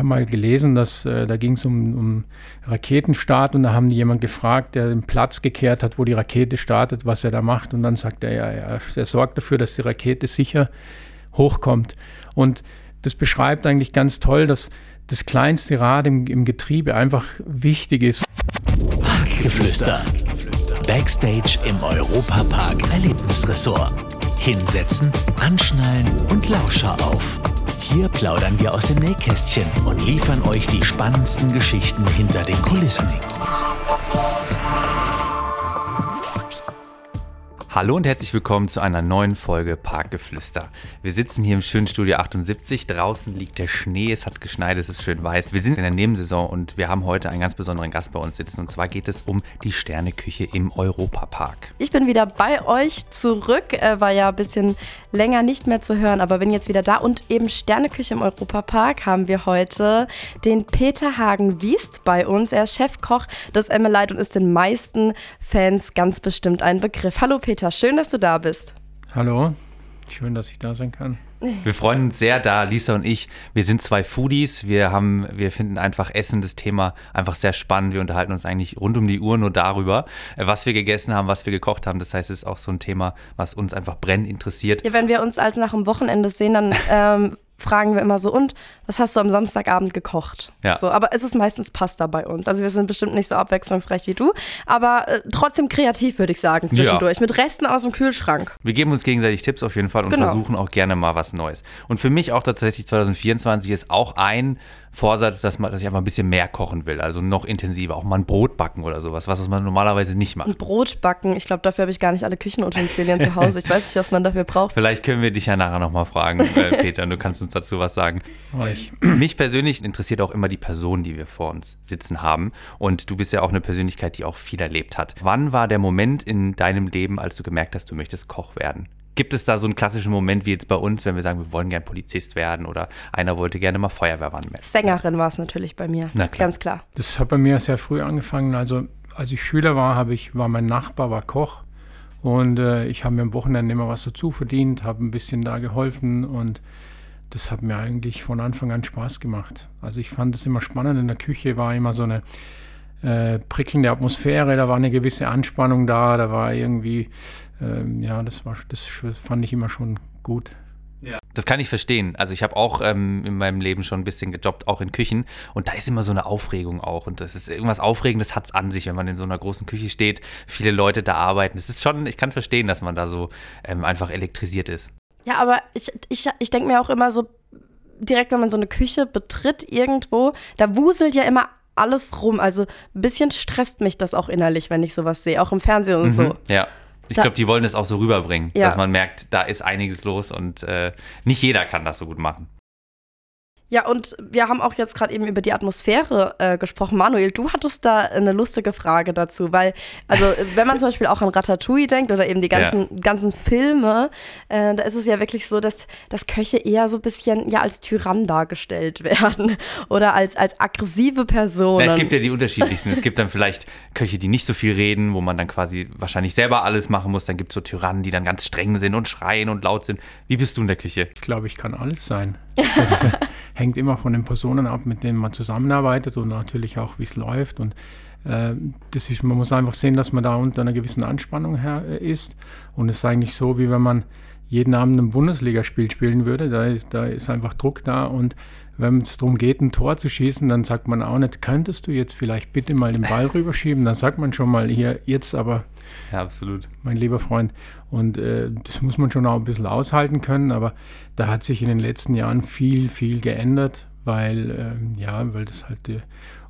habe mal gelesen, dass äh, da ging es um, um Raketenstart und da haben die jemand gefragt, der den Platz gekehrt hat, wo die Rakete startet, was er da macht. Und dann sagt er, ja, ja, er sorgt dafür, dass die Rakete sicher hochkommt. Und das beschreibt eigentlich ganz toll, dass das kleinste Rad im, im Getriebe einfach wichtig ist. Parkgeflüster. Backstage im Europapark Erlebnisressort. Hinsetzen, anschnallen und Lauscher auf. Hier plaudern wir aus dem Nähkästchen und liefern euch die spannendsten Geschichten hinter den Kulissen. Hallo und herzlich willkommen zu einer neuen Folge Parkgeflüster. Wir sitzen hier im schönen Studio 78. Draußen liegt der Schnee, es hat geschneit, es ist schön weiß. Wir sind in der Nebensaison und wir haben heute einen ganz besonderen Gast bei uns sitzen. Und zwar geht es um die Sterneküche im Europapark. Ich bin wieder bei euch zurück, äh, war ja ein bisschen länger nicht mehr zu hören, aber bin jetzt wieder da. Und eben Sterneküche im Europapark haben wir heute den Peter Hagen-Wiest bei uns. Er ist Chefkoch des Emmelite und ist den meisten Fans ganz bestimmt ein Begriff. Hallo Peter. Peter, schön, dass du da bist. Hallo, schön, dass ich da sein kann. Wir freuen uns sehr, da Lisa und ich, wir sind zwei Foodies, wir haben, wir finden einfach Essen, das Thema einfach sehr spannend. Wir unterhalten uns eigentlich rund um die Uhr nur darüber, äh, was wir gegessen haben, was wir gekocht haben. Das heißt, es ist auch so ein Thema, was uns einfach brennend interessiert. Ja, wenn wir uns als nach dem Wochenende sehen, dann ähm, fragen wir immer so, und was hast du am Samstagabend gekocht? Ja. So, aber es ist meistens Pasta bei uns. Also wir sind bestimmt nicht so abwechslungsreich wie du, aber äh, trotzdem kreativ, würde ich sagen, zwischendurch. Ja. Mit Resten aus dem Kühlschrank. Wir geben uns gegenseitig Tipps auf jeden Fall und genau. versuchen auch gerne mal was Neues. Und für mich auch tatsächlich 2024 ist auch ein Vorsatz, dass, man, dass ich einfach ein bisschen mehr kochen will, also noch intensiver, auch mal ein Brot backen oder sowas, was man normalerweise nicht macht. Ein Brot backen, ich glaube, dafür habe ich gar nicht alle Küchenutensilien zu Hause. Ich weiß nicht, was man dafür braucht. Vielleicht können wir dich ja nachher nochmal fragen, äh, Peter, du kannst uns dazu was sagen. Ich. Mich persönlich interessiert auch immer die Person, die wir vor uns sitzen haben. Und du bist ja auch eine Persönlichkeit, die auch viel erlebt hat. Wann war der Moment in deinem Leben, als du gemerkt hast, du möchtest Koch werden? Gibt es da so einen klassischen Moment wie jetzt bei uns, wenn wir sagen, wir wollen gern Polizist werden oder einer wollte gerne mal Feuerwehrmann werden? Sängerin war es natürlich bei mir, klar. ganz klar. Das hat bei mir sehr früh angefangen. Also als ich Schüler war, habe ich, war mein Nachbar war Koch und äh, ich habe mir am Wochenende immer was dazu verdient, habe ein bisschen da geholfen und das hat mir eigentlich von Anfang an Spaß gemacht. Also ich fand es immer spannend. In der Küche war immer so eine äh, prickelnde Atmosphäre, da war eine gewisse Anspannung da, da war irgendwie ähm, ja, das war, das fand ich immer schon gut. Ja. Das kann ich verstehen. Also ich habe auch ähm, in meinem Leben schon ein bisschen gejobbt, auch in Küchen. Und da ist immer so eine Aufregung auch. Und das ist irgendwas Aufregendes hat es an sich, wenn man in so einer großen Küche steht, viele Leute da arbeiten. Das ist schon, ich kann verstehen, dass man da so ähm, einfach elektrisiert ist. Ja, aber ich, ich, ich denke mir auch immer so, direkt wenn man so eine Küche betritt irgendwo, da wuselt ja immer alles rum. Also ein bisschen stresst mich das auch innerlich, wenn ich sowas sehe, auch im Fernsehen und mhm, so. Ja. Ich glaube, die wollen es auch so rüberbringen, ja. dass man merkt, da ist einiges los und äh, nicht jeder kann das so gut machen. Ja, und wir haben auch jetzt gerade eben über die Atmosphäre äh, gesprochen. Manuel, du hattest da eine lustige Frage dazu, weil, also wenn man zum Beispiel auch an Ratatouille denkt oder eben die ganzen, ja. ganzen Filme, äh, da ist es ja wirklich so, dass, dass Köche eher so ein bisschen ja als Tyrann dargestellt werden oder als, als aggressive Personen. Na, es gibt ja die unterschiedlichsten. es gibt dann vielleicht Köche, die nicht so viel reden, wo man dann quasi wahrscheinlich selber alles machen muss. Dann gibt es so Tyrannen, die dann ganz streng sind und schreien und laut sind. Wie bist du in der Küche? Ich glaube, ich kann alles sein. Das, hängt immer von den Personen ab, mit denen man zusammenarbeitet und natürlich auch, wie es läuft. Und äh, das ist, man muss einfach sehen, dass man da unter einer gewissen Anspannung her, äh, ist. Und es ist eigentlich so, wie wenn man jeden Abend ein Bundesligaspiel spielen würde. Da ist, da ist einfach Druck da und wenn es darum geht, ein Tor zu schießen, dann sagt man auch nicht, könntest du jetzt vielleicht bitte mal den Ball rüberschieben? Dann sagt man schon mal hier, jetzt aber. Ja, absolut. Mein lieber Freund. Und äh, das muss man schon auch ein bisschen aushalten können, aber da hat sich in den letzten Jahren viel, viel geändert, weil, äh, ja, weil das halt der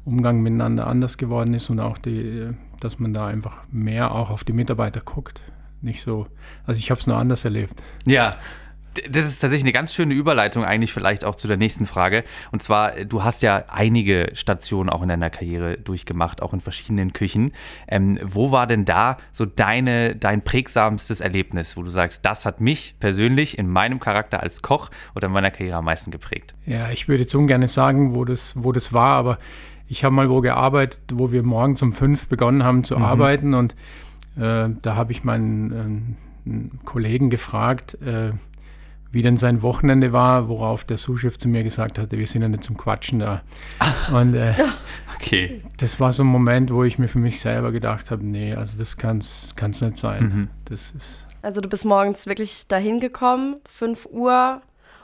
Umgang miteinander anders geworden ist und auch die, dass man da einfach mehr auch auf die Mitarbeiter guckt. Nicht so, also ich habe es nur anders erlebt. Ja, das ist tatsächlich eine ganz schöne Überleitung eigentlich vielleicht auch zu der nächsten Frage. Und zwar, du hast ja einige Stationen auch in deiner Karriere durchgemacht, auch in verschiedenen Küchen. Ähm, wo war denn da so deine, dein prägsamstes Erlebnis, wo du sagst, das hat mich persönlich in meinem Charakter als Koch oder in meiner Karriere am meisten geprägt? Ja, ich würde jetzt ungern sagen, wo das, wo das war, aber ich habe mal wo gearbeitet, wo wir morgens um fünf begonnen haben zu mhm. arbeiten und äh, da habe ich meinen äh, Kollegen gefragt, äh, wie denn sein Wochenende war, worauf der Souschef zu mir gesagt hatte, wir sind ja nicht zum Quatschen da. Und äh, okay. das war so ein Moment, wo ich mir für mich selber gedacht habe, nee, also das kann es nicht sein. Mhm. Das ist also du bist morgens wirklich dahin gekommen, 5 Uhr,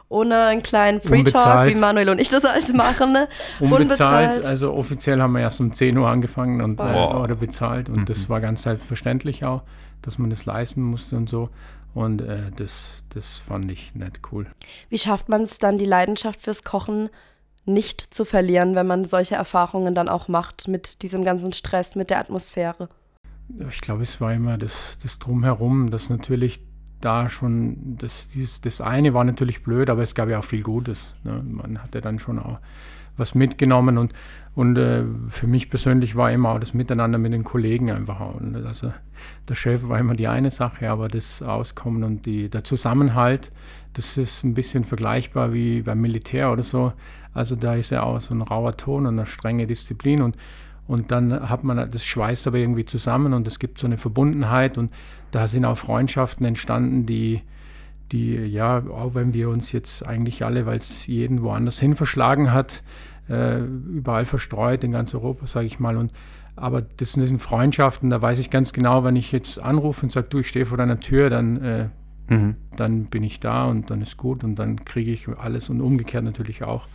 ohne einen kleinen Pre-Talk, wie Manuel und ich das alles machen. Ne? Unbezahlt. Unbezahlt. Also offiziell haben wir erst um 10 Uhr angefangen und wow. äh, oder bezahlt. Und mhm. das war ganz selbstverständlich auch, dass man das leisten musste und so. Und äh, das, das fand ich nicht cool. Wie schafft man es dann, die Leidenschaft fürs Kochen nicht zu verlieren, wenn man solche Erfahrungen dann auch macht mit diesem ganzen Stress, mit der Atmosphäre? Ich glaube, es war immer das, das Drumherum, das natürlich da schon, das, dieses, das eine war natürlich blöd, aber es gab ja auch viel Gutes. Ne? Man hatte dann schon auch was mitgenommen und, und äh, für mich persönlich war immer auch das Miteinander mit den Kollegen einfach auch. Also der Chef war immer die eine Sache, aber das Auskommen und die, der Zusammenhalt, das ist ein bisschen vergleichbar wie beim Militär oder so. Also da ist ja auch so ein rauer Ton und eine strenge Disziplin und und dann hat man das schweißt aber irgendwie zusammen und es gibt so eine Verbundenheit und da sind auch Freundschaften entstanden, die, die ja, auch wenn wir uns jetzt eigentlich alle, weil es jeden woanders hin verschlagen hat, äh, überall verstreut in ganz Europa, sage ich mal. Und aber das sind Freundschaften, da weiß ich ganz genau, wenn ich jetzt anrufe und sage, du, ich stehe vor deiner Tür, dann, äh, mhm. dann bin ich da und dann ist gut und dann kriege ich alles und umgekehrt natürlich auch.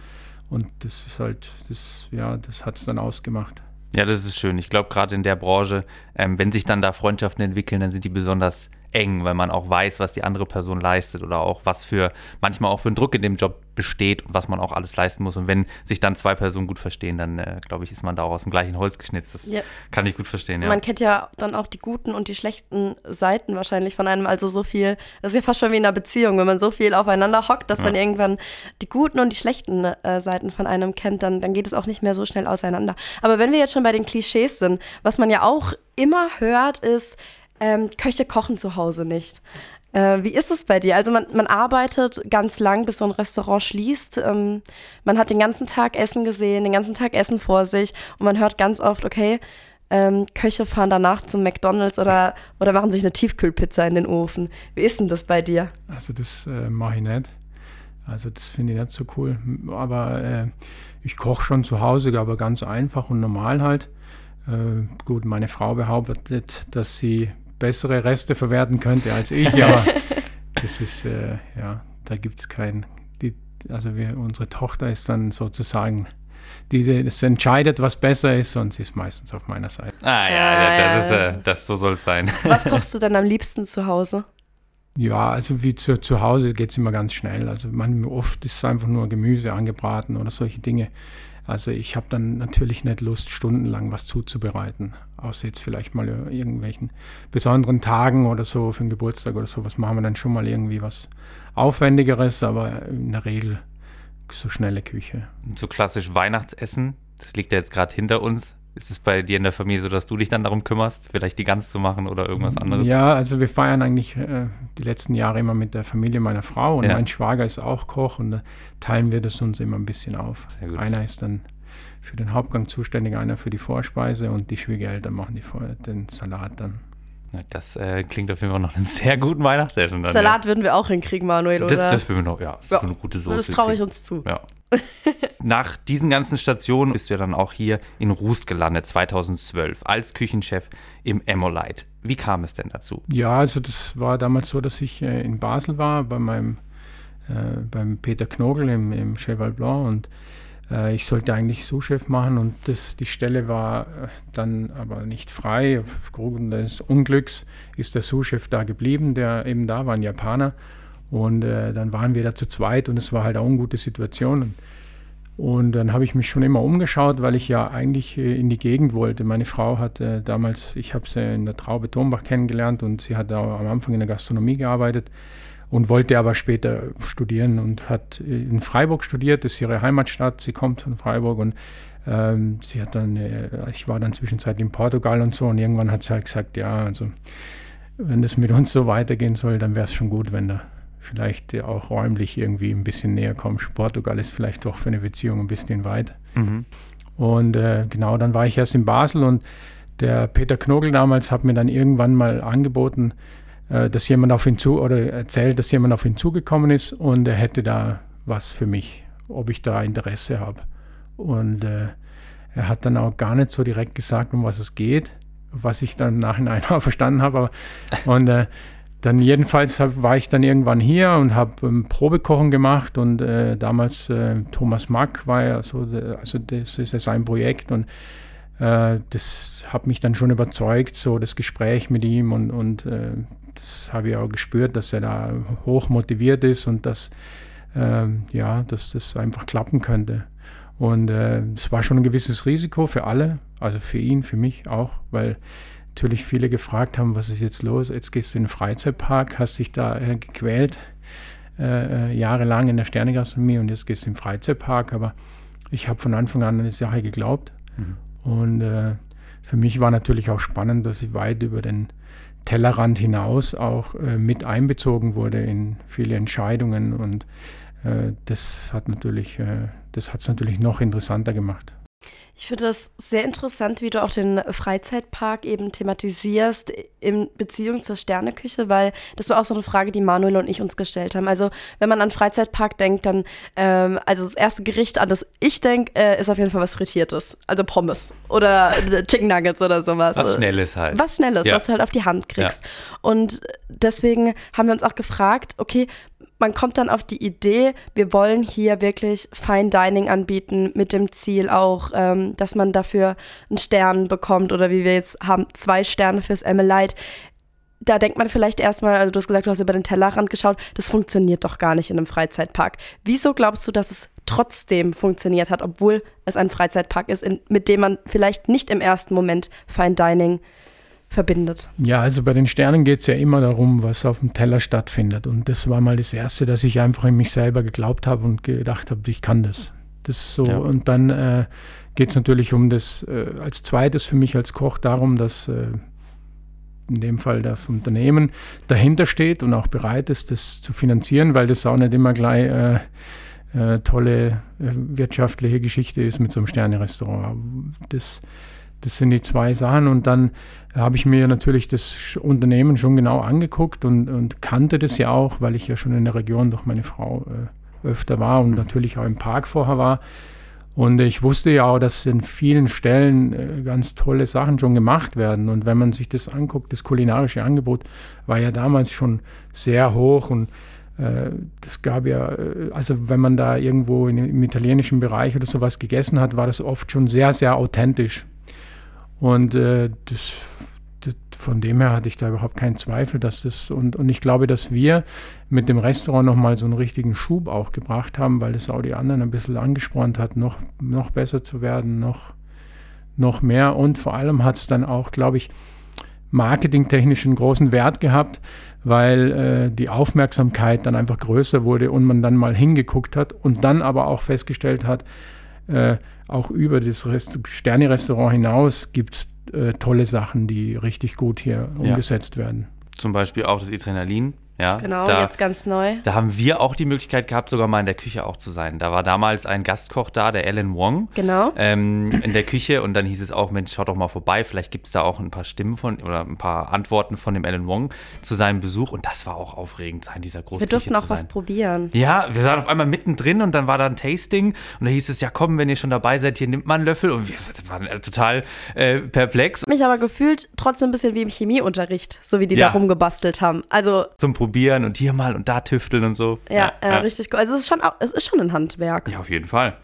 Und das ist halt, das, ja, das hat es dann ausgemacht. Ja, das ist schön. Ich glaube, gerade in der Branche, ähm, wenn sich dann da Freundschaften entwickeln, dann sind die besonders eng, weil man auch weiß, was die andere Person leistet oder auch was für manchmal auch für einen Druck in dem Job besteht und was man auch alles leisten muss. Und wenn sich dann zwei Personen gut verstehen, dann äh, glaube ich, ist man da auch aus dem gleichen Holz geschnitzt. Das ja. kann ich gut verstehen. Ja. Man kennt ja dann auch die guten und die schlechten Seiten wahrscheinlich von einem. Also so viel, das ist ja fast schon wie in einer Beziehung, wenn man so viel aufeinander hockt, dass ja. man irgendwann die guten und die schlechten äh, Seiten von einem kennt, dann, dann geht es auch nicht mehr so schnell auseinander. Aber wenn wir jetzt schon bei den Klischees sind, was man ja auch immer hört, ist, ähm, Köche kochen zu Hause nicht. Äh, wie ist es bei dir? Also man, man arbeitet ganz lang, bis so ein Restaurant schließt. Ähm, man hat den ganzen Tag Essen gesehen, den ganzen Tag Essen vor sich und man hört ganz oft, okay, ähm, Köche fahren danach zum McDonalds oder, oder machen sich eine Tiefkühlpizza in den Ofen. Wie ist denn das bei dir? Also das äh, mache ich nicht. Also das finde ich nicht so cool. Aber äh, ich koche schon zu Hause, aber ganz einfach und normal halt. Äh, gut, meine Frau behauptet, dass sie bessere Reste verwerten könnte als ich, aber das ist, äh, ja, da gibt es keinen. also wir, unsere Tochter ist dann sozusagen die das entscheidet, was besser ist und sie ist meistens auf meiner Seite. Ah ja, das ist äh, das so soll es sein. Was kochst du denn am liebsten zu Hause? Ja, also wie zu, zu Hause geht es immer ganz schnell. Also man, oft ist es einfach nur Gemüse angebraten oder solche Dinge. Also ich habe dann natürlich nicht Lust, stundenlang was zuzubereiten. Außer jetzt vielleicht mal irgendwelchen besonderen Tagen oder so für einen Geburtstag oder sowas machen wir dann schon mal irgendwie was Aufwendigeres, aber in der Regel so schnelle Küche. So klassisch Weihnachtsessen, das liegt ja jetzt gerade hinter uns. Ist es bei dir in der Familie so, dass du dich dann darum kümmerst, vielleicht die Gans zu machen oder irgendwas anderes? Ja, also wir feiern eigentlich äh, die letzten Jahre immer mit der Familie meiner Frau und ja. mein Schwager ist auch Koch und da teilen wir das uns immer ein bisschen auf. Einer ist dann für den Hauptgang zuständig, einer für die Vorspeise und die Schwiegereltern machen die, den Salat dann. Das äh, klingt auf jeden Fall noch einem sehr guten Weihnachtsessen. Dann, Salat ja. würden wir auch hinkriegen, Manuel, oder? Das, das würden wir noch, ja. Das ja. ist eine gute Soße. Das traue ich uns zu. Ja. Nach diesen ganzen Stationen bist du ja dann auch hier in Rust gelandet, 2012, als Küchenchef im Emolite. Wie kam es denn dazu? Ja, also das war damals so, dass ich äh, in Basel war, bei meinem, äh, beim Peter Knogel im, im Cheval Blanc und äh, ich sollte eigentlich Sous-Chef machen und das, die Stelle war äh, dann aber nicht frei. Aufgrund des Unglücks ist der Sous-Chef da geblieben, der eben da war, ein Japaner. Und äh, dann waren wir da zu zweit und es war halt auch eine gute Situation. Und, und dann habe ich mich schon immer umgeschaut, weil ich ja eigentlich äh, in die Gegend wollte. Meine Frau hatte damals, ich habe sie in der Traube Turmbach kennengelernt und sie hat am Anfang in der Gastronomie gearbeitet und wollte aber später studieren und hat in Freiburg studiert, das ist ihre Heimatstadt, sie kommt von Freiburg und ähm, sie hat dann, äh, ich war dann zwischenzeitlich in Portugal und so und irgendwann hat sie halt gesagt, ja, also wenn das mit uns so weitergehen soll, dann wäre es schon gut, wenn da vielleicht auch räumlich irgendwie ein bisschen näher kommst. Portugal ist vielleicht doch für eine Beziehung ein bisschen weit. Mhm. Und äh, genau, dann war ich erst in Basel und der Peter Knogel damals hat mir dann irgendwann mal angeboten, äh, dass jemand auf ihn zu oder erzählt, dass jemand auf ihn zugekommen ist und er hätte da was für mich, ob ich da Interesse habe. Und äh, er hat dann auch gar nicht so direkt gesagt, um was es geht, was ich dann im Nachhinein auch verstanden habe. Und äh, dann jedenfalls hab, war ich dann irgendwann hier und habe ähm, Probekochen gemacht und äh, damals äh, Thomas Mack war ja so, also das ist ja sein Projekt und äh, das hat mich dann schon überzeugt, so das Gespräch mit ihm und, und äh, das habe ich auch gespürt, dass er da hoch motiviert ist und dass, ähm, ja, dass das einfach klappen könnte. Und äh, es war schon ein gewisses Risiko für alle, also für ihn, für mich auch, weil natürlich viele gefragt haben, was ist jetzt los? Jetzt gehst du in den Freizeitpark, hast dich da äh, gequält, äh, äh jahrelang in der Sternegastronomie und jetzt gehst du in den Freizeitpark. Aber ich habe von Anfang an an die Sache geglaubt. Mhm. Und äh, für mich war natürlich auch spannend, dass ich weit über den Tellerrand hinaus auch äh, mit einbezogen wurde in viele Entscheidungen und äh, das hat natürlich, das hat es natürlich noch interessanter gemacht. Ich finde das sehr interessant, wie du auch den Freizeitpark eben thematisierst in Beziehung zur Sterneküche, weil das war auch so eine Frage, die Manuel und ich uns gestellt haben. Also wenn man an Freizeitpark denkt, dann, ähm, also das erste Gericht, an das ich denke, äh, ist auf jeden Fall was Frittiertes. Also Pommes oder Chicken Nuggets oder sowas. Was Schnelles halt. Was Schnelles, ja. was du halt auf die Hand kriegst. Ja. Und deswegen haben wir uns auch gefragt, okay, man kommt dann auf die Idee, wir wollen hier wirklich Fine Dining anbieten mit dem Ziel auch, ähm, dass man dafür einen Stern bekommt oder wie wir jetzt haben, zwei Sterne fürs Emmelite. Da denkt man vielleicht erstmal, also du hast gesagt, du hast über den Tellerrand geschaut, das funktioniert doch gar nicht in einem Freizeitpark. Wieso glaubst du, dass es trotzdem funktioniert hat, obwohl es ein Freizeitpark ist, in, mit dem man vielleicht nicht im ersten Moment Fine Dining verbindet. Ja, also bei den Sternen geht es ja immer darum, was auf dem Teller stattfindet. Und das war mal das Erste, dass ich einfach in mich selber geglaubt habe und gedacht habe, ich kann das. Das so. Ja. Und dann äh, geht es natürlich um das, äh, als zweites für mich als Koch darum, dass äh, in dem Fall das Unternehmen dahinter steht und auch bereit ist, das zu finanzieren, weil das auch nicht immer gleich äh, äh, tolle äh, wirtschaftliche Geschichte ist mit so einem Sterne-Restaurant. Das das sind die zwei Sachen. Und dann habe ich mir natürlich das Unternehmen schon genau angeguckt und, und kannte das ja auch, weil ich ja schon in der Region durch meine Frau äh, öfter war und natürlich auch im Park vorher war. Und ich wusste ja auch, dass in vielen Stellen äh, ganz tolle Sachen schon gemacht werden. Und wenn man sich das anguckt, das kulinarische Angebot war ja damals schon sehr hoch und äh, das gab ja, äh, also wenn man da irgendwo in, im italienischen Bereich oder sowas gegessen hat, war das oft schon sehr, sehr authentisch. Und äh, das, das, von dem her hatte ich da überhaupt keinen Zweifel, dass das und, und ich glaube, dass wir mit dem Restaurant nochmal so einen richtigen Schub auch gebracht haben, weil es auch die anderen ein bisschen angespornt hat, noch, noch besser zu werden, noch, noch mehr. Und vor allem hat es dann auch, glaube ich, marketingtechnisch einen großen Wert gehabt, weil äh, die Aufmerksamkeit dann einfach größer wurde und man dann mal hingeguckt hat und dann aber auch festgestellt hat, äh, auch über das Sterne-Restaurant hinaus gibt es äh, tolle Sachen, die richtig gut hier ja. umgesetzt werden. Zum Beispiel auch das Adrenalin, ja, genau, da, jetzt ganz neu. Da haben wir auch die Möglichkeit gehabt, sogar mal in der Küche auch zu sein. Da war damals ein Gastkoch da, der Alan Wong. Genau. Ähm, in der Küche und dann hieß es auch, Mensch, schaut doch mal vorbei. Vielleicht gibt es da auch ein paar Stimmen von oder ein paar Antworten von dem Alan Wong zu seinem Besuch. Und das war auch aufregend, in dieser großen Wir durften auch was probieren. Ja, wir waren auf einmal mittendrin und dann war da ein Tasting und da hieß es, ja komm, wenn ihr schon dabei seid, hier nimmt man einen Löffel. Und wir waren total äh, perplex. Mich aber gefühlt trotzdem ein bisschen wie im Chemieunterricht, so wie die ja. da rumgebastelt haben. Also zum Probieren und hier mal mal und da tüfteln und so. Ja, ja, ja. richtig cool. Also es ist, schon, es ist schon ein Handwerk. Ja, auf jeden Fall.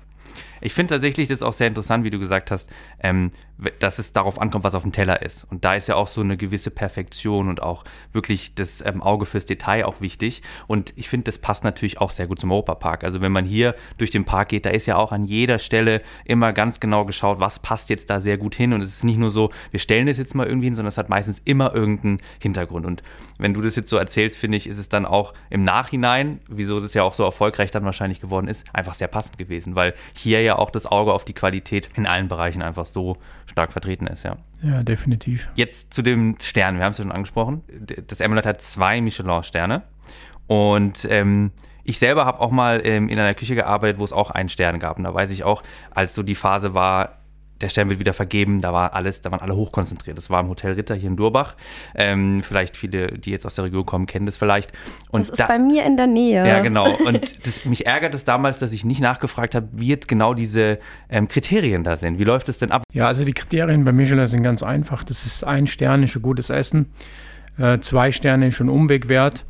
Ich finde tatsächlich das auch sehr interessant, wie du gesagt hast, ähm, dass es darauf ankommt, was auf dem Teller ist. Und da ist ja auch so eine gewisse Perfektion und auch wirklich das ähm, Auge fürs Detail auch wichtig. Und ich finde, das passt natürlich auch sehr gut zum Europapark. Also wenn man hier durch den Park geht, da ist ja auch an jeder Stelle immer ganz genau geschaut, was passt jetzt da sehr gut hin. Und es ist nicht nur so, wir stellen das jetzt mal irgendwie hin, sondern es hat meistens immer irgendeinen Hintergrund. Und wenn du das jetzt so erzählst, finde ich, ist es dann auch im Nachhinein, wieso das ja auch so erfolgreich dann wahrscheinlich geworden ist, einfach sehr passend gewesen, weil hier ja auch das Auge auf die Qualität in allen Bereichen einfach so stark vertreten ist, ja. Ja, definitiv. Jetzt zu dem Stern, wir haben es ja schon angesprochen. Das Emerald hat zwei Michelin-Sterne und ähm, ich selber habe auch mal ähm, in einer Küche gearbeitet, wo es auch einen Stern gab. Und da weiß ich auch, als so die Phase war, der Stern wird wieder vergeben, da war alles, da waren alle hochkonzentriert. Das war im Hotel Ritter hier in Durbach. Ähm, vielleicht viele, die jetzt aus der Region kommen, kennen das vielleicht. Und das ist da, bei mir in der Nähe. Ja, genau. Und das, mich ärgert es damals, dass ich nicht nachgefragt habe, wie jetzt genau diese ähm, Kriterien da sind. Wie läuft es denn ab? Ja, also die Kriterien bei Michelin sind ganz einfach. Das ist ein Stern, ist ein gutes Essen. Äh, zwei Sterne ist schon Umweg wert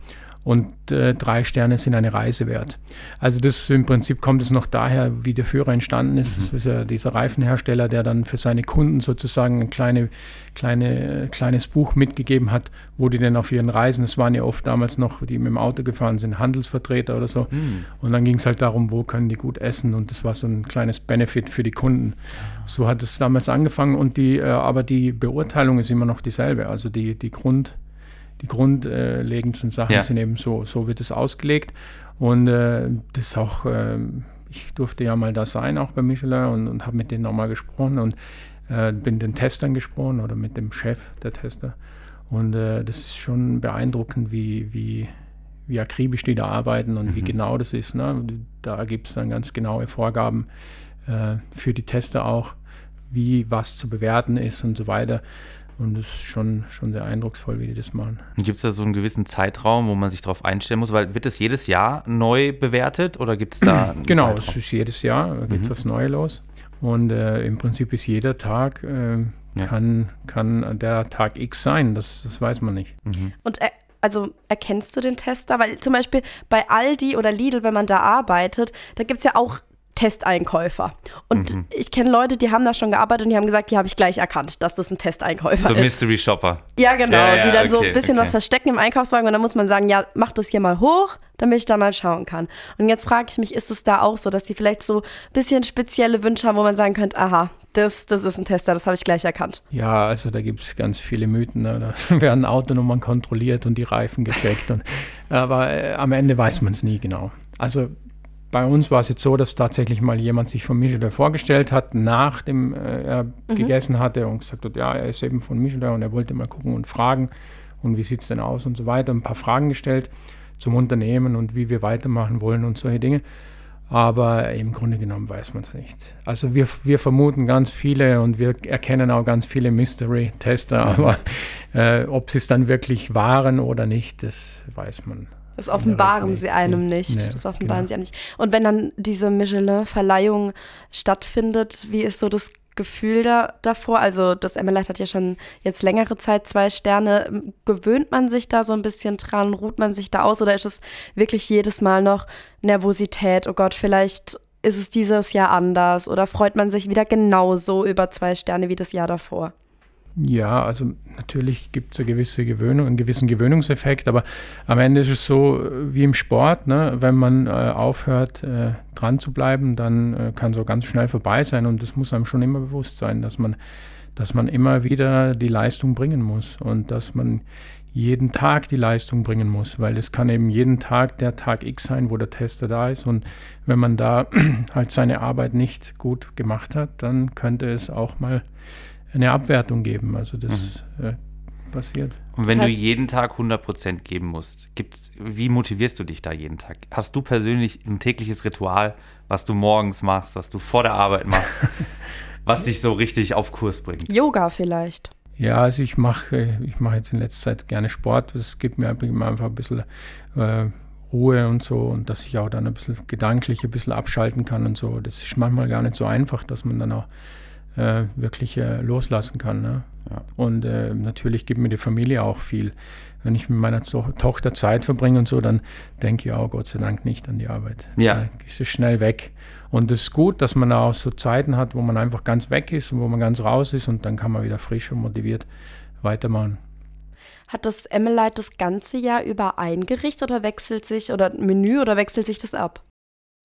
und äh, drei Sterne sind eine Reise wert. Also das im Prinzip kommt es noch daher, wie der Führer entstanden ist. Das ist ja dieser Reifenhersteller, der dann für seine Kunden sozusagen ein kleine, kleine, kleines Buch mitgegeben hat, wo die denn auf ihren Reisen, es waren ja oft damals noch, die mit dem Auto gefahren sind, Handelsvertreter oder so. Mhm. Und dann ging es halt darum, wo können die gut essen und das war so ein kleines Benefit für die Kunden. So hat es damals angefangen und die, äh, aber die Beurteilung ist immer noch dieselbe. Also die, die Grund die grundlegendsten Sachen ja. sind eben so, so wird es ausgelegt. Und äh, das ist auch, äh, ich durfte ja mal da sein, auch bei Michelin und, und habe mit denen nochmal gesprochen und äh, bin den Testern gesprochen oder mit dem Chef der Tester. Und äh, das ist schon beeindruckend, wie, wie, wie akribisch die da arbeiten und mhm. wie genau das ist. Ne? Da gibt es dann ganz genaue Vorgaben äh, für die Tester auch, wie was zu bewerten ist und so weiter. Und das ist schon, schon sehr eindrucksvoll, wie die das machen. Gibt es da so einen gewissen Zeitraum, wo man sich darauf einstellen muss? Weil wird das jedes Jahr neu bewertet oder gibt es da. genau, Zeitraum? es ist jedes Jahr, da geht es mhm. aufs Neue los. Und äh, im Prinzip ist jeder Tag, äh, ja. kann, kann der Tag X sein, das, das weiß man nicht. Mhm. Und er, also erkennst du den Tester? Weil zum Beispiel bei Aldi oder Lidl, wenn man da arbeitet, da gibt es ja auch Testeinkäufer. Und mhm. ich kenne Leute, die haben da schon gearbeitet und die haben gesagt, die habe ich gleich erkannt, dass das ein Testeinkäufer so ist. So Mystery Shopper. Ja, genau, ja, ja, die dann okay, so ein bisschen okay. was verstecken im Einkaufswagen und dann muss man sagen, ja, mach das hier mal hoch, damit ich da mal schauen kann. Und jetzt frage ich mich, ist es da auch so, dass die vielleicht so ein bisschen spezielle Wünsche haben, wo man sagen könnte, aha, das, das ist ein Tester, das habe ich gleich erkannt. Ja, also da gibt es ganz viele Mythen. Ne? Da werden Autonummern kontrolliert und die Reifen gecheckt. und, aber äh, am Ende weiß man es nie genau. Also bei uns war es jetzt so, dass tatsächlich mal jemand sich von Michelin vorgestellt hat, nachdem äh, er mhm. gegessen hatte und gesagt hat, ja, er ist eben von Michelin und er wollte mal gucken und fragen und wie sieht es denn aus und so weiter. Ein paar Fragen gestellt zum Unternehmen und wie wir weitermachen wollen und solche Dinge. Aber im Grunde genommen weiß man es nicht. Also wir, wir vermuten ganz viele und wir erkennen auch ganz viele Mystery-Tester, mhm. aber äh, ob sie es dann wirklich waren oder nicht, das weiß man das offenbaren sie einem nicht. Nee, das offenbaren genau. sie einem nicht. Und wenn dann diese Michelin-Verleihung stattfindet, wie ist so das Gefühl da, davor? Also das Emmelite hat ja schon jetzt längere Zeit zwei Sterne. Gewöhnt man sich da so ein bisschen dran? Ruht man sich da aus? Oder ist es wirklich jedes Mal noch Nervosität? Oh Gott, vielleicht ist es dieses Jahr anders? Oder freut man sich wieder genauso über zwei Sterne wie das Jahr davor? Ja, also natürlich gibt es eine gewisse Gewöhnung, einen gewissen Gewöhnungseffekt, aber am Ende ist es so äh, wie im Sport, ne? wenn man äh, aufhört, äh, dran zu bleiben, dann äh, kann auch ganz schnell vorbei sein und das muss einem schon immer bewusst sein, dass man, dass man immer wieder die Leistung bringen muss und dass man jeden Tag die Leistung bringen muss, weil es kann eben jeden Tag der Tag X sein, wo der Tester da ist und wenn man da halt seine Arbeit nicht gut gemacht hat, dann könnte es auch mal eine Abwertung geben. Also das mhm. äh, passiert. Und wenn das heißt, du jeden Tag 100% geben musst, gibt's, wie motivierst du dich da jeden Tag? Hast du persönlich ein tägliches Ritual, was du morgens machst, was du vor der Arbeit machst, was dich so richtig auf Kurs bringt? Yoga vielleicht. Ja, also ich mache ich mach jetzt in letzter Zeit gerne Sport. Das gibt mir einfach ein bisschen äh, Ruhe und so und dass ich auch dann ein bisschen gedanklich ein bisschen abschalten kann und so. Das ist manchmal gar nicht so einfach, dass man dann auch äh, wirklich äh, loslassen kann. Ne? Ja. Und äh, natürlich gibt mir die Familie auch viel. Wenn ich mit meiner to Tochter Zeit verbringe und so, dann denke ich auch Gott sei Dank nicht an die Arbeit. Ja. Da ist es schnell weg. Und es ist gut, dass man auch so Zeiten hat, wo man einfach ganz weg ist und wo man ganz raus ist und dann kann man wieder frisch und motiviert weitermachen. Hat das Emmelite das ganze Jahr über eingerichtet oder wechselt sich oder Menü oder wechselt sich das ab?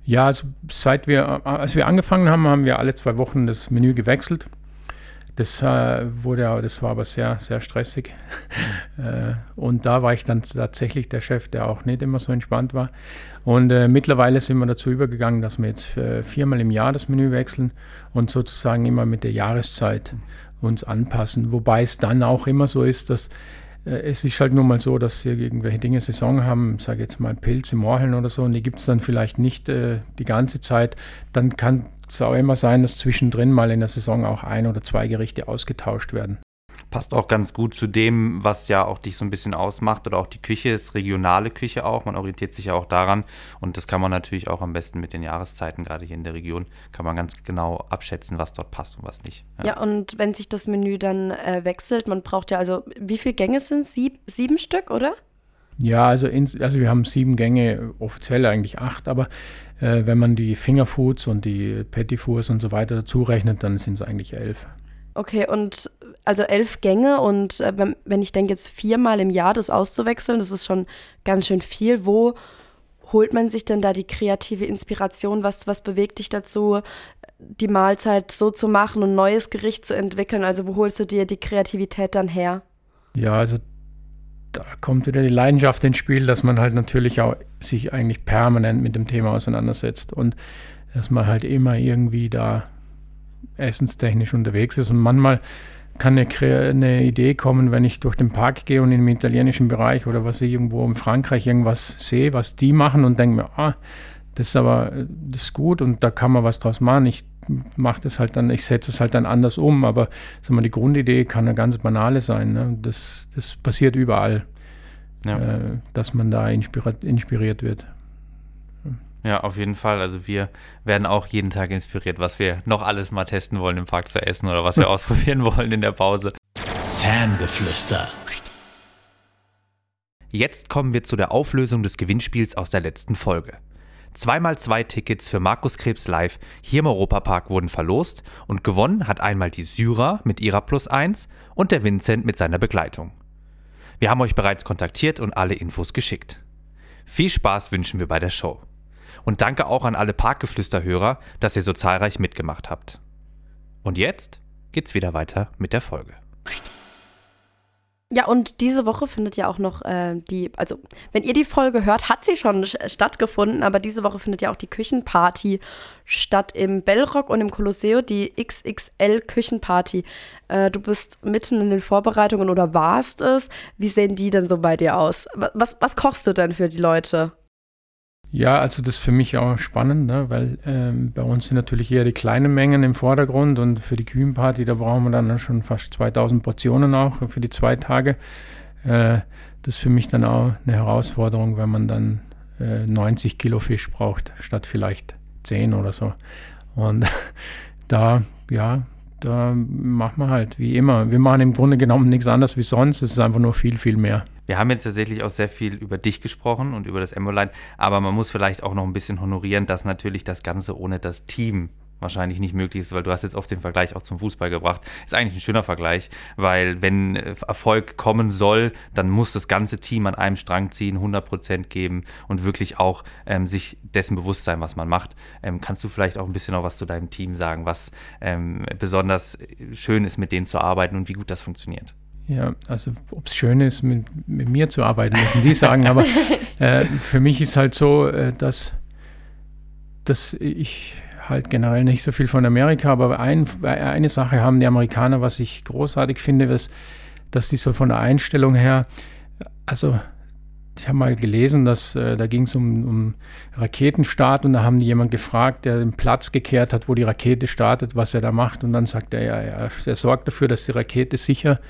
Ja, also seit wir, als wir angefangen haben, haben wir alle zwei Wochen das Menü gewechselt. Das äh, wurde, das war aber sehr, sehr stressig. äh, und da war ich dann tatsächlich der Chef, der auch nicht immer so entspannt war. Und äh, mittlerweile sind wir dazu übergegangen, dass wir jetzt äh, viermal im Jahr das Menü wechseln und sozusagen immer mit der Jahreszeit uns anpassen. Wobei es dann auch immer so ist, dass äh, es ist halt nur mal so, dass wir irgendwelche Dinge Saison haben, sage jetzt mal Pilze, Morcheln oder so, und die gibt es dann vielleicht nicht äh, die ganze Zeit. Dann kann es auch immer sein, dass zwischendrin mal in der Saison auch ein oder zwei Gerichte ausgetauscht werden. Passt auch ganz gut zu dem, was ja auch dich so ein bisschen ausmacht oder auch die Küche ist regionale Küche auch. Man orientiert sich ja auch daran und das kann man natürlich auch am besten mit den Jahreszeiten, gerade hier in der Region, kann man ganz genau abschätzen, was dort passt und was nicht. Ja, ja und wenn sich das Menü dann äh, wechselt, man braucht ja also, wie viele Gänge sind es? Sieb, sieben Stück, oder? Ja, also, ins, also wir haben sieben Gänge, offiziell eigentlich acht, aber äh, wenn man die Fingerfoods und die Petitfours und so weiter dazu rechnet, dann sind es eigentlich elf. Okay, und also elf Gänge und äh, wenn ich denke, jetzt viermal im Jahr das auszuwechseln, das ist schon ganz schön viel. Wo holt man sich denn da die kreative Inspiration? Was, was bewegt dich dazu, die Mahlzeit so zu machen und ein neues Gericht zu entwickeln? Also wo holst du dir die Kreativität dann her? Ja, also da kommt wieder die Leidenschaft ins Spiel, dass man halt natürlich auch sich eigentlich permanent mit dem Thema auseinandersetzt und dass man halt immer irgendwie da essenstechnisch unterwegs ist. Und manchmal kann eine, eine, Idee kommen, wenn ich durch den Park gehe und im italienischen Bereich oder was ich irgendwo in Frankreich irgendwas sehe, was die machen und denke mir, ah, das ist aber das ist gut und da kann man was draus machen. Ich mache das halt dann, ich setze es halt dann anders um, aber sag mal, die Grundidee kann eine ganz banale sein. Ne? Das, das passiert überall, ja. äh, dass man da inspiriert, inspiriert wird. Ja, auf jeden Fall. Also wir werden auch jeden Tag inspiriert, was wir noch alles mal testen wollen im Park zu essen oder was wir ausprobieren wollen in der Pause. Fangeflüster. Jetzt kommen wir zu der Auflösung des Gewinnspiels aus der letzten Folge. Zweimal zwei Tickets für Markus Krebs Live hier im Europapark wurden verlost und gewonnen hat einmal die Syra mit ihrer Plus 1 und der Vincent mit seiner Begleitung. Wir haben euch bereits kontaktiert und alle Infos geschickt. Viel Spaß wünschen wir bei der Show. Und danke auch an alle Parkgeflüster-Hörer, dass ihr so zahlreich mitgemacht habt. Und jetzt geht's wieder weiter mit der Folge. Ja, und diese Woche findet ja auch noch äh, die, also wenn ihr die Folge hört, hat sie schon stattgefunden, aber diese Woche findet ja auch die Küchenparty statt im Bellrock und im Colosseo, die XXL Küchenparty. Äh, du bist mitten in den Vorbereitungen oder warst es. Wie sehen die denn so bei dir aus? Was, was kochst du denn für die Leute? Ja, also das ist für mich auch spannend, ne? weil ähm, bei uns sind natürlich eher die kleinen Mengen im Vordergrund und für die Kühenparty, da brauchen wir dann schon fast 2000 Portionen auch für die zwei Tage. Äh, das ist für mich dann auch eine Herausforderung, wenn man dann äh, 90 Kilo Fisch braucht, statt vielleicht 10 oder so. Und da, ja, da machen wir halt wie immer. Wir machen im Grunde genommen nichts anderes wie sonst. Es ist einfach nur viel, viel mehr. Wir haben jetzt tatsächlich auch sehr viel über dich gesprochen und über das Emboline, aber man muss vielleicht auch noch ein bisschen honorieren, dass natürlich das Ganze ohne das Team wahrscheinlich nicht möglich ist, weil du hast jetzt oft den Vergleich auch zum Fußball gebracht. Ist eigentlich ein schöner Vergleich, weil wenn äh, Erfolg kommen soll, dann muss das ganze Team an einem Strang ziehen, 100% geben und wirklich auch ähm, sich dessen bewusst sein, was man macht. Ähm, kannst du vielleicht auch ein bisschen noch was zu deinem Team sagen, was ähm, besonders schön ist, mit denen zu arbeiten und wie gut das funktioniert? Ja, also ob es schön ist, mit, mit, mir zu arbeiten, müssen die sagen, aber äh, für mich ist halt so, äh, dass, dass ich halt generell nicht so viel von Amerika, aber ein, eine Sache haben die Amerikaner, was ich großartig finde, ist, dass die so von der Einstellung her, also ich habe mal gelesen, dass äh, da ging es um, um Raketenstart und da haben die jemand gefragt, der den Platz gekehrt hat, wo die Rakete startet, was er da macht und dann sagt er, ja, er, er sorgt dafür, dass die Rakete sicher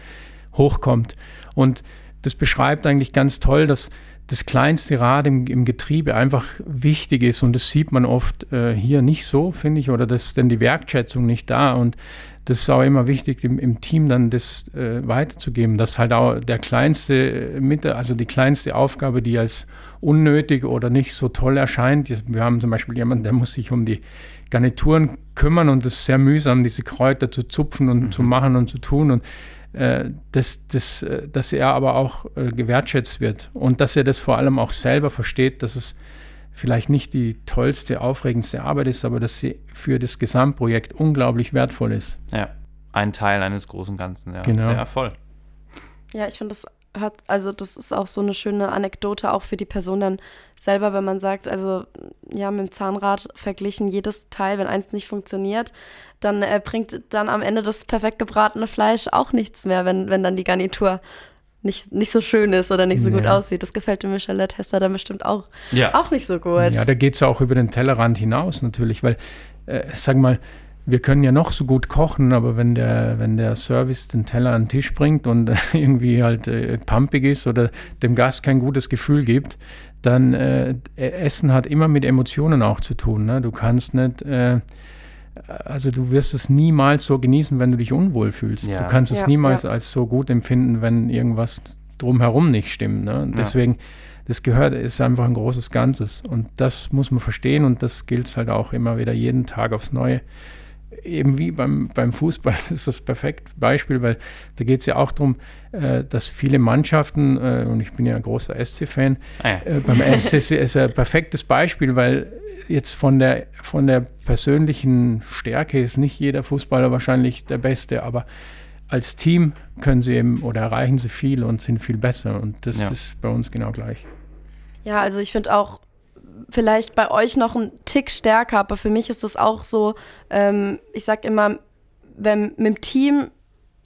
hochkommt. Und das beschreibt eigentlich ganz toll, dass das kleinste Rad im, im, Getriebe einfach wichtig ist und das sieht man oft äh, hier nicht so, finde ich, oder das ist denn die Wertschätzung nicht da und das ist auch immer wichtig, im, im Team dann das äh, weiterzugeben, dass halt auch der kleinste äh, also die kleinste Aufgabe, die als unnötig oder nicht so toll erscheint, wir haben zum Beispiel jemanden, der muss sich um die Garnituren kümmern und es ist sehr mühsam, diese Kräuter zu zupfen und mhm. zu machen und zu tun und äh, dass, dass, äh, dass er aber auch äh, gewertschätzt wird und dass er das vor allem auch selber versteht, dass es vielleicht nicht die tollste, aufregendste Arbeit ist, aber dass sie für das Gesamtprojekt unglaublich wertvoll ist. Ja, ein Teil eines großen Ganzen, ja. Genau. Ja, voll. Ja, ich finde das hat, also das ist auch so eine schöne Anekdote auch für die Person dann selber, wenn man sagt, also ja, mit dem Zahnrad verglichen, jedes Teil, wenn eins nicht funktioniert, dann äh, bringt dann am Ende das perfekt gebratene Fleisch auch nichts mehr, wenn, wenn dann die Garnitur nicht, nicht so schön ist oder nicht so ja. gut aussieht. Das gefällt dem Michelin-Tester dann bestimmt auch, ja. auch nicht so gut. Ja, da geht es ja auch über den Tellerrand hinaus natürlich, weil, äh, sag mal, wir können ja noch so gut kochen, aber wenn der, wenn der Service den Teller an den Tisch bringt und irgendwie halt äh, pumpig ist oder dem Gast kein gutes Gefühl gibt, dann äh, Essen hat immer mit Emotionen auch zu tun. Ne? Du kannst nicht, äh, also du wirst es niemals so genießen, wenn du dich unwohl fühlst. Ja. Du kannst es ja, niemals ja. als so gut empfinden, wenn irgendwas drumherum nicht stimmt. Ne? Deswegen, das gehört, ist einfach ein großes Ganzes. Und das muss man verstehen und das gilt halt auch immer wieder jeden Tag aufs Neue eben wie beim, beim Fußball, das ist das perfekte Beispiel, weil da geht es ja auch darum, äh, dass viele Mannschaften, äh, und ich bin ja ein großer SC-Fan, ah ja. äh, beim SC ist, ist ein perfektes Beispiel, weil jetzt von der, von der persönlichen Stärke ist nicht jeder Fußballer wahrscheinlich der Beste, aber als Team können sie eben oder erreichen sie viel und sind viel besser und das ja. ist bei uns genau gleich. Ja, also ich finde auch, vielleicht bei euch noch ein Tick stärker, aber für mich ist das auch so, ähm, ich sag immer, wenn mit dem Team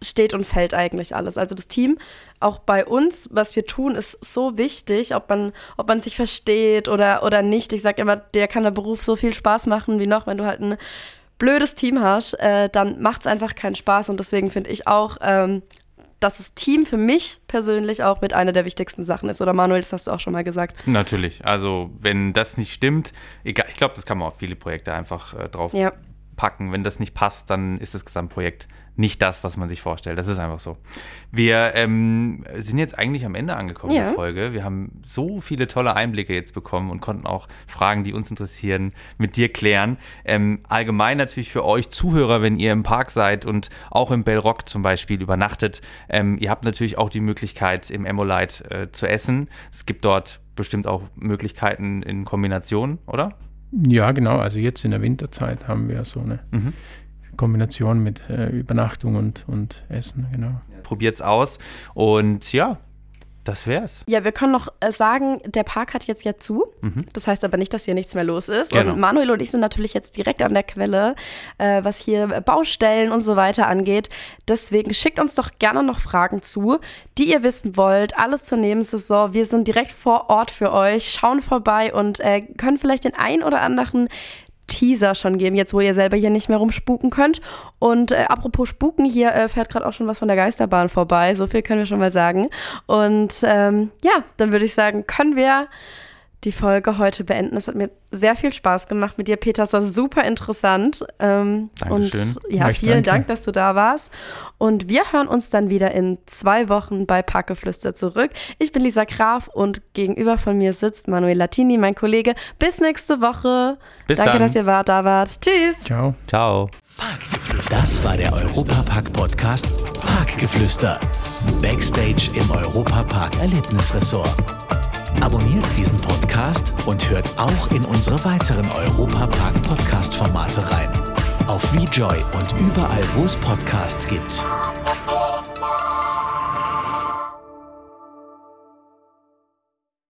steht und fällt eigentlich alles. Also das Team, auch bei uns, was wir tun, ist so wichtig, ob man, ob man sich versteht oder, oder nicht. Ich sag immer, der kann der Beruf so viel Spaß machen wie noch, wenn du halt ein blödes Team hast, äh, dann macht es einfach keinen Spaß. Und deswegen finde ich auch, ähm, dass das Team für mich persönlich auch mit einer der wichtigsten Sachen ist. Oder Manuel, das hast du auch schon mal gesagt. Natürlich. Also wenn das nicht stimmt, egal, ich glaube, das kann man auf viele Projekte einfach äh, drauf ja. packen. Wenn das nicht passt, dann ist das Gesamtprojekt nicht das, was man sich vorstellt. Das ist einfach so. Wir ähm, sind jetzt eigentlich am Ende angekommen ja. der Folge. Wir haben so viele tolle Einblicke jetzt bekommen und konnten auch Fragen, die uns interessieren, mit dir klären. Ähm, allgemein natürlich für euch Zuhörer, wenn ihr im Park seid und auch im Bellrock zum Beispiel übernachtet. Ähm, ihr habt natürlich auch die Möglichkeit, im Emolite äh, zu essen. Es gibt dort bestimmt auch Möglichkeiten in Kombination, oder? Ja, genau. Also jetzt in der Winterzeit haben wir so eine mhm. Kombination mit äh, Übernachtung und, und Essen, genau. Probiert's aus und ja, das wär's. Ja, wir können noch äh, sagen, der Park hat jetzt ja zu. Mhm. Das heißt aber nicht, dass hier nichts mehr los ist. Genau. Und Manuel und ich sind natürlich jetzt direkt an der Quelle, äh, was hier Baustellen und so weiter angeht. Deswegen schickt uns doch gerne noch Fragen zu, die ihr wissen wollt. Alles zur Nebensaison. Wir sind direkt vor Ort für euch, schauen vorbei und äh, können vielleicht den ein oder anderen Teaser schon geben, jetzt wo ihr selber hier nicht mehr rumspuken könnt. Und äh, apropos Spuken, hier äh, fährt gerade auch schon was von der Geisterbahn vorbei. So viel können wir schon mal sagen. Und ähm, ja, dann würde ich sagen, können wir die Folge heute beenden. Es hat mir sehr viel Spaß gemacht mit dir, Peter. Es war super interessant. Ähm, Dankeschön. Und ja, vielen danke. Dank, dass du da warst. Und wir hören uns dann wieder in zwei Wochen bei Parkgeflüster zurück. Ich bin Lisa Graf und gegenüber von mir sitzt Manuel Latini, mein Kollege. Bis nächste Woche. Bis Danke, dann. dass ihr wart, da wart. Tschüss. Ciao. Ciao. Parkgeflüster. Das war der Europapark-Podcast Parkgeflüster. Backstage im Europapark Erlebnisressort. Abonniert diesen Podcast und hört auch in unsere weiteren Europapark Podcast Formate rein. Auf VJoy und überall, wo es Podcasts gibt.